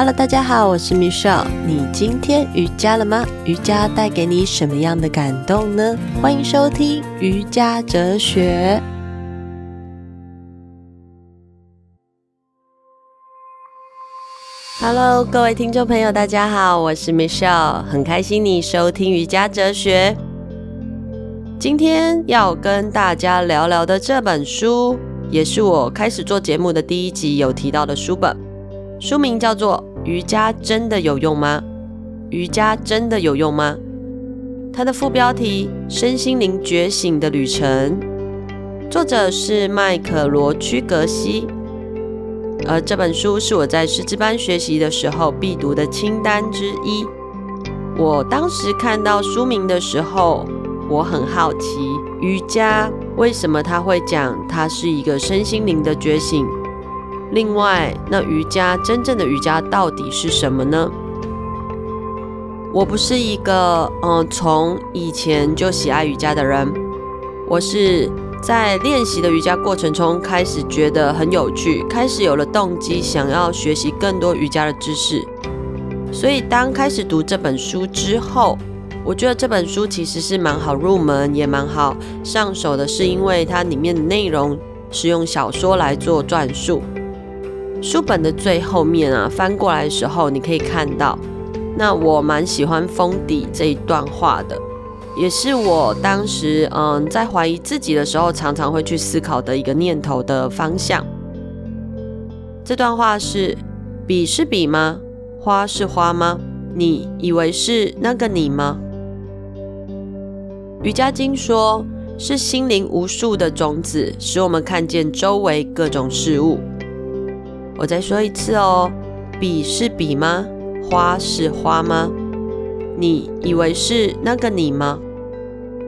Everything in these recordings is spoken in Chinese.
Hello，大家好，我是 Michelle。你今天瑜伽了吗？瑜伽带给你什么样的感动呢？欢迎收听瑜伽哲学。Hello，各位听众朋友，大家好，我是 Michelle，很开心你收听瑜伽哲学。今天要跟大家聊聊的这本书，也是我开始做节目的第一集有提到的书本，书名叫做。瑜伽真的有用吗？瑜伽真的有用吗？它的副标题《身心灵觉醒的旅程》，作者是麦可罗屈格西。而这本书是我在师资班学习的时候必读的清单之一。我当时看到书名的时候，我很好奇，瑜伽为什么他会讲它是一个身心灵的觉醒？另外，那瑜伽真正的瑜伽到底是什么呢？我不是一个嗯从以前就喜爱瑜伽的人，我是在练习的瑜伽过程中开始觉得很有趣，开始有了动机想要学习更多瑜伽的知识。所以当开始读这本书之后，我觉得这本书其实是蛮好入门，也蛮好上手的，是因为它里面的内容是用小说来做转述。书本的最后面啊，翻过来的时候，你可以看到，那我蛮喜欢封底这一段话的，也是我当时嗯在怀疑自己的时候，常常会去思考的一个念头的方向。这段话是：笔是笔吗？花是花吗？你以为是那个你吗？瑜伽经说，是心灵无数的种子，使我们看见周围各种事物。我再说一次哦，笔是笔吗？花是花吗？你以为是那个你吗？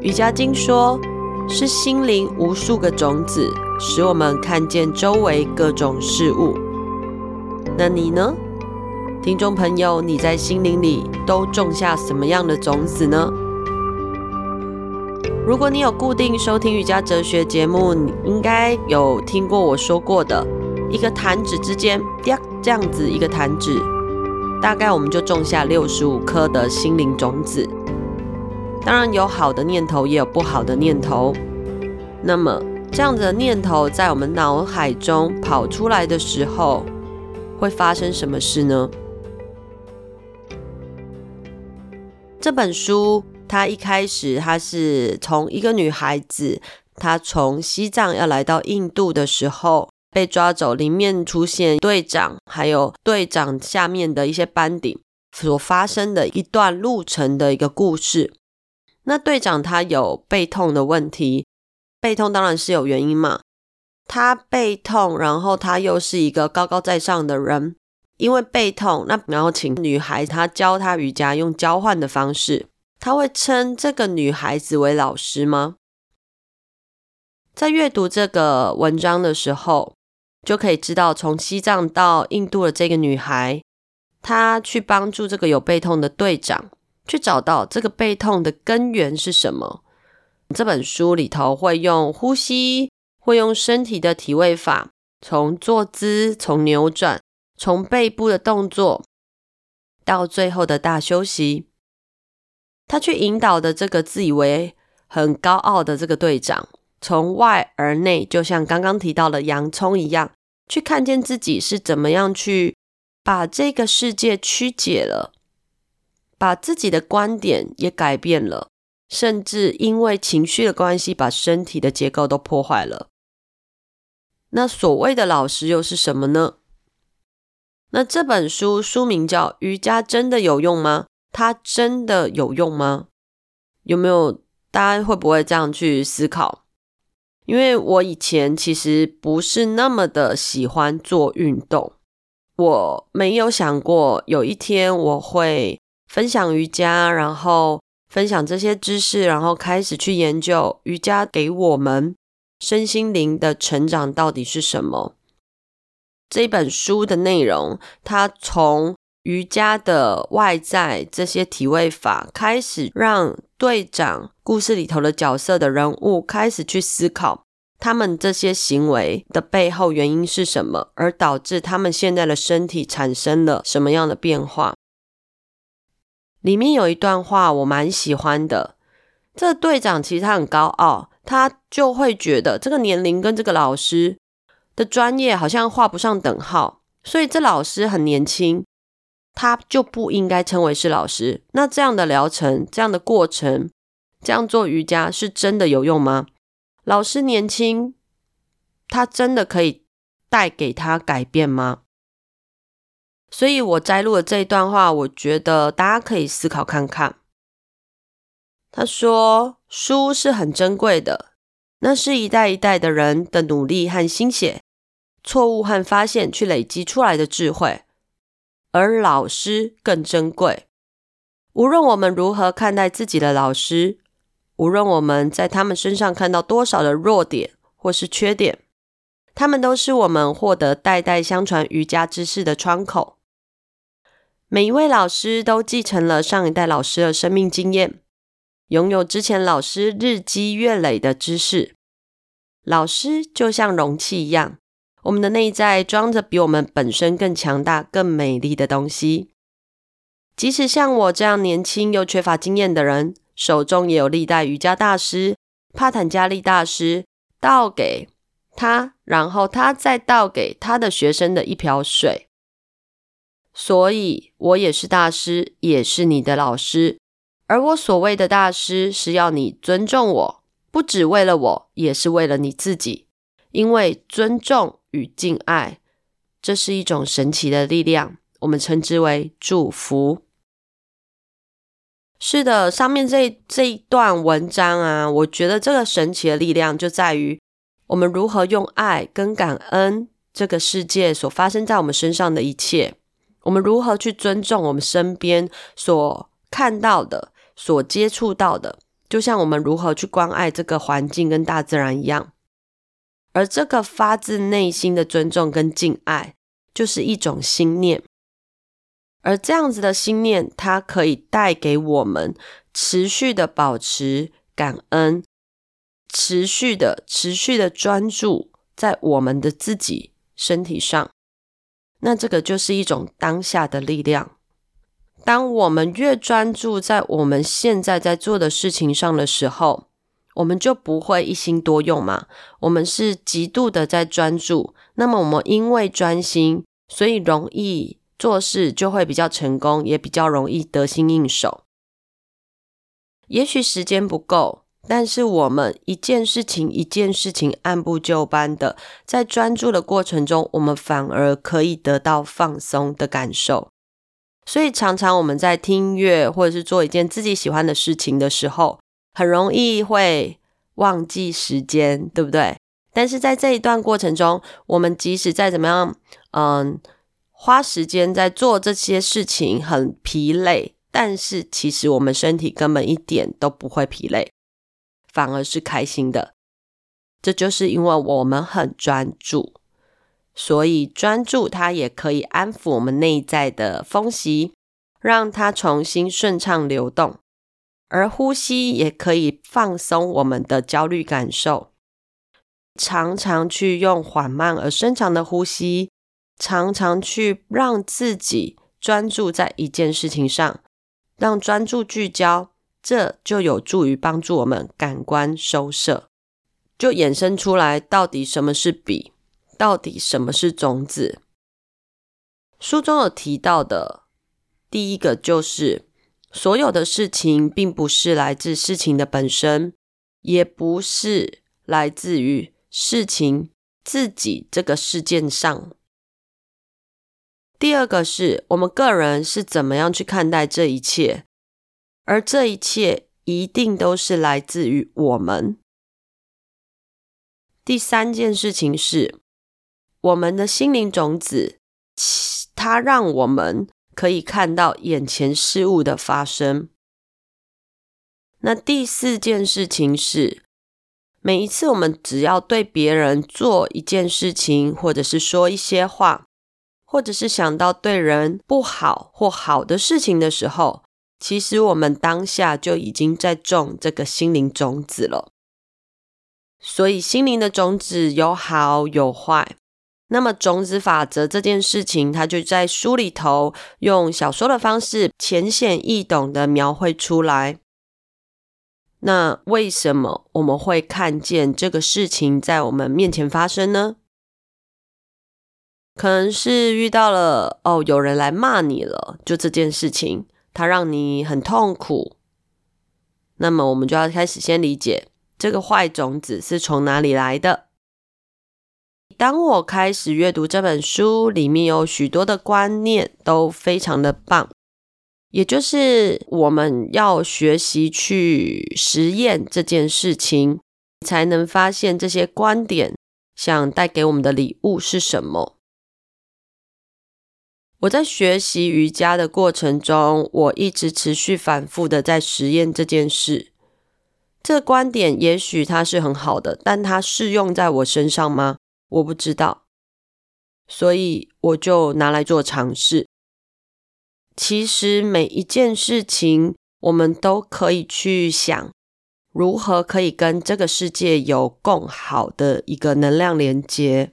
瑜伽经说，是心灵无数个种子，使我们看见周围各种事物。那你呢？听众朋友，你在心灵里都种下什么样的种子呢？如果你有固定收听瑜伽哲学节目，你应该有听过我说过的。一个弹指之间，这样子一个弹指，大概我们就种下六十五颗的心灵种子。当然有好的念头，也有不好的念头。那么这样子的念头在我们脑海中跑出来的时候，会发生什么事呢？这本书它一开始，它是从一个女孩子，她从西藏要来到印度的时候。被抓走，里面出现队长，还有队长下面的一些班底所发生的一段路程的一个故事。那队长他有背痛的问题，背痛当然是有原因嘛。他背痛，然后他又是一个高高在上的人，因为背痛，那然后请女孩他教他瑜伽，用交换的方式，他会称这个女孩子为老师吗？在阅读这个文章的时候。就可以知道，从西藏到印度的这个女孩，她去帮助这个有背痛的队长，去找到这个背痛的根源是什么。这本书里头会用呼吸，会用身体的体位法，从坐姿，从扭转，从背部的动作，到最后的大休息，他去引导的这个自以为很高傲的这个队长。从外而内，就像刚刚提到的洋葱一样，去看见自己是怎么样去把这个世界曲解了，把自己的观点也改变了，甚至因为情绪的关系，把身体的结构都破坏了。那所谓的老师又是什么呢？那这本书书名叫《瑜伽真的有用吗？它真的有用吗？有没有？大家会不会这样去思考？因为我以前其实不是那么的喜欢做运动，我没有想过有一天我会分享瑜伽，然后分享这些知识，然后开始去研究瑜伽给我们身心灵的成长到底是什么。这本书的内容，它从瑜伽的外在这些体位法开始，让队长故事里头的角色的人物开始去思考，他们这些行为的背后原因是什么，而导致他们现在的身体产生了什么样的变化。里面有一段话我蛮喜欢的，这队长其实他很高傲，他就会觉得这个年龄跟这个老师的专业好像画不上等号，所以这老师很年轻，他就不应该称为是老师。那这样的疗程，这样的过程，这样做瑜伽是真的有用吗？老师年轻，他真的可以带给他改变吗？所以我摘录了这一段话，我觉得大家可以思考看看。他说：“书是很珍贵的，那是一代一代的人的努力和心血，错误和发现去累积出来的智慧，而老师更珍贵。无论我们如何看待自己的老师。”无论我们在他们身上看到多少的弱点或是缺点，他们都是我们获得代代相传瑜伽知识的窗口。每一位老师都继承了上一代老师的生命经验，拥有之前老师日积月累的知识。老师就像容器一样，我们的内在装着比我们本身更强大、更美丽的东西。即使像我这样年轻又缺乏经验的人。手中也有历代瑜伽大师帕坦加利大师倒给他，然后他再倒给他的学生的一瓢水。所以，我也是大师，也是你的老师。而我所谓的大师，是要你尊重我，不只为了我，也是为了你自己。因为尊重与敬爱，这是一种神奇的力量，我们称之为祝福。是的，上面这这一段文章啊，我觉得这个神奇的力量就在于我们如何用爱跟感恩这个世界所发生在我们身上的一切，我们如何去尊重我们身边所看到的、所接触到的，就像我们如何去关爱这个环境跟大自然一样。而这个发自内心的尊重跟敬爱，就是一种心念。而这样子的心念，它可以带给我们持续的保持感恩，持续的、持续的专注在我们的自己身体上。那这个就是一种当下的力量。当我们越专注在我们现在在做的事情上的时候，我们就不会一心多用嘛。我们是极度的在专注，那么我们因为专心，所以容易。做事就会比较成功，也比较容易得心应手。也许时间不够，但是我们一件事情一件事情按部就班的在专注的过程中，我们反而可以得到放松的感受。所以常常我们在听音乐或者是做一件自己喜欢的事情的时候，很容易会忘记时间，对不对？但是在这一段过程中，我们即使再怎么样，嗯。花时间在做这些事情很疲累，但是其实我们身体根本一点都不会疲累，反而是开心的。这就是因为我们很专注，所以专注它也可以安抚我们内在的风息，让它重新顺畅流动。而呼吸也可以放松我们的焦虑感受，常常去用缓慢而深长的呼吸。常常去让自己专注在一件事情上，让专注聚焦，这就有助于帮助我们感官收摄，就衍生出来到底什么是笔，到底什么是种子。书中有提到的，第一个就是所有的事情并不是来自事情的本身，也不是来自于事情自己这个事件上。第二个是我们个人是怎么样去看待这一切，而这一切一定都是来自于我们。第三件事情是我们的心灵种子，它让我们可以看到眼前事物的发生。那第四件事情是，每一次我们只要对别人做一件事情，或者是说一些话。或者是想到对人不好或好的事情的时候，其实我们当下就已经在种这个心灵种子了。所以心灵的种子有好有坏。那么种子法则这件事情，它就在书里头用小说的方式浅显易懂的描绘出来。那为什么我们会看见这个事情在我们面前发生呢？可能是遇到了哦，有人来骂你了，就这件事情，它让你很痛苦。那么我们就要开始先理解这个坏种子是从哪里来的。当我开始阅读这本书，里面有许多的观念都非常的棒，也就是我们要学习去实验这件事情，才能发现这些观点想带给我们的礼物是什么。我在学习瑜伽的过程中，我一直持续反复的在实验这件事。这观点也许它是很好的，但它适用在我身上吗？我不知道，所以我就拿来做尝试。其实每一件事情，我们都可以去想，如何可以跟这个世界有更好的一个能量连接，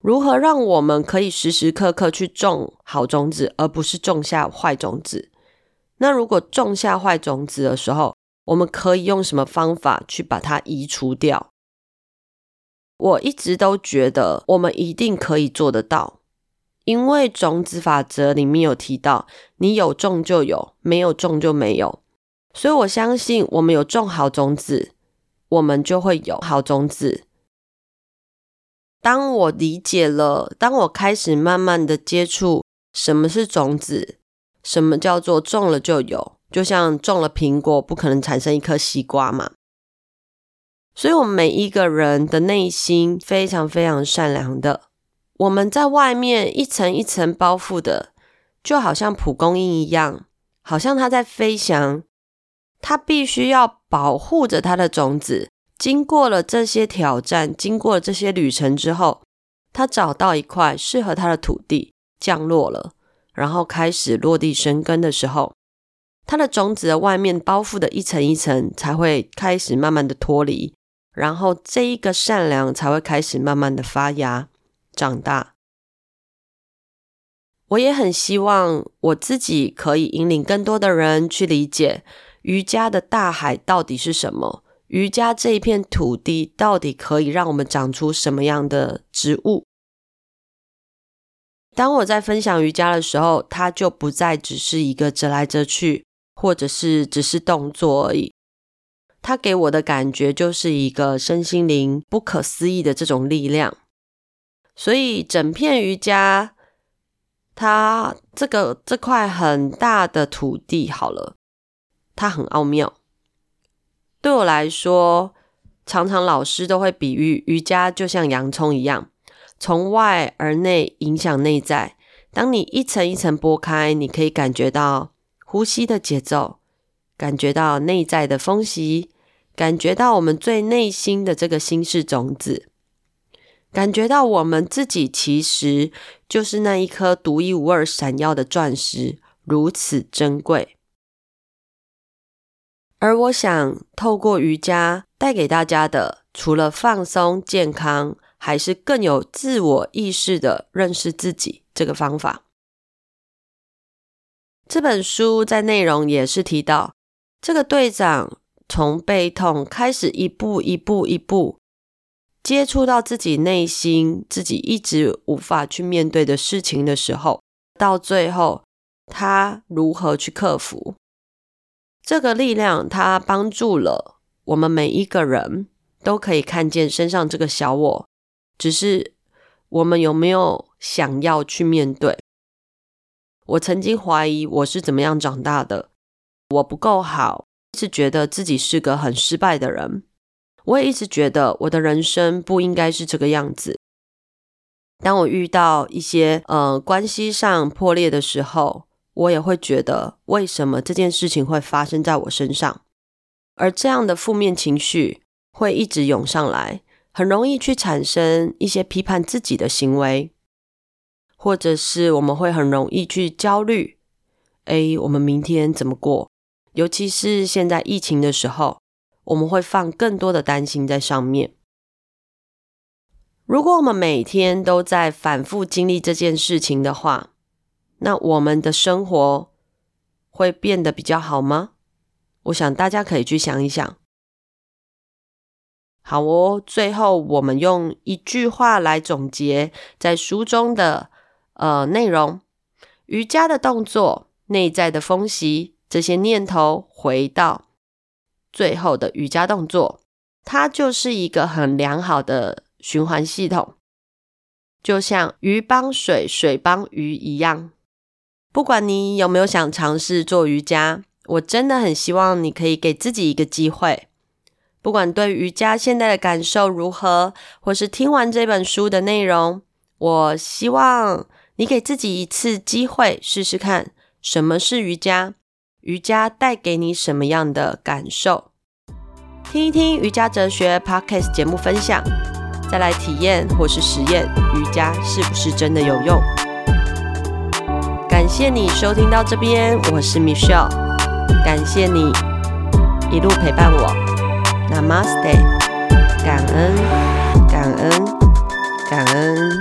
如何让我们可以时时刻刻去种好种子，而不是种下坏种子。那如果种下坏种子的时候，我们可以用什么方法去把它移除掉？我一直都觉得我们一定可以做得到，因为种子法则里面有提到，你有种就有，没有种就没有。所以我相信，我们有种好种子，我们就会有好种子。当我理解了，当我开始慢慢的接触什么是种子，什么叫做种了就有，就像种了苹果，不可能产生一颗西瓜嘛。所以，我们每一个人的内心非常非常善良的。我们在外面一层一层包覆的，就好像蒲公英一样，好像它在飞翔。它必须要保护着它的种子。经过了这些挑战，经过了这些旅程之后，它找到一块适合它的土地，降落了，然后开始落地生根的时候，它的种子的外面包覆的一层一层，才会开始慢慢的脱离。然后这一个善良才会开始慢慢的发芽、长大。我也很希望我自己可以引领更多的人去理解瑜伽的大海到底是什么，瑜伽这一片土地到底可以让我们长出什么样的植物。当我在分享瑜伽的时候，它就不再只是一个折来折去，或者是只是动作而已。它给我的感觉就是一个身心灵不可思议的这种力量，所以整片瑜伽，它这个这块很大的土地，好了，它很奥妙。对我来说，常常老师都会比喻瑜伽就像洋葱一样，从外而内影响内在。当你一层一层剥开，你可以感觉到呼吸的节奏。感觉到内在的风息，感觉到我们最内心的这个心事种子，感觉到我们自己其实就是那一颗独一无二、闪耀的钻石，如此珍贵。而我想透过瑜伽带给大家的，除了放松、健康，还是更有自我意识的认识自己这个方法。这本书在内容也是提到。这个队长从背痛开始，一步一步一步接触到自己内心，自己一直无法去面对的事情的时候，到最后他如何去克服这个力量？他帮助了我们每一个人，都可以看见身上这个小我，只是我们有没有想要去面对？我曾经怀疑我是怎么样长大的。我不够好，一直觉得自己是个很失败的人。我也一直觉得我的人生不应该是这个样子。当我遇到一些呃关系上破裂的时候，我也会觉得为什么这件事情会发生在我身上？而这样的负面情绪会一直涌上来，很容易去产生一些批判自己的行为，或者是我们会很容易去焦虑。诶，我们明天怎么过？尤其是现在疫情的时候，我们会放更多的担心在上面。如果我们每天都在反复经历这件事情的话，那我们的生活会变得比较好吗？我想大家可以去想一想。好哦，最后我们用一句话来总结在书中的呃内容：瑜伽的动作、内在的风息，这些念头回到最后的瑜伽动作，它就是一个很良好的循环系统，就像鱼帮水，水帮鱼一样。不管你有没有想尝试做瑜伽，我真的很希望你可以给自己一个机会。不管对瑜伽现在的感受如何，或是听完这本书的内容，我希望你给自己一次机会，试试看什么是瑜伽，瑜伽带给你什么样的感受？听一听瑜伽哲学 Podcast 节目分享，再来体验或是实验瑜伽是不是真的有用。感谢你收听到这边，我是 Michelle，感谢你一路陪伴我。Namaste，感恩感恩感恩。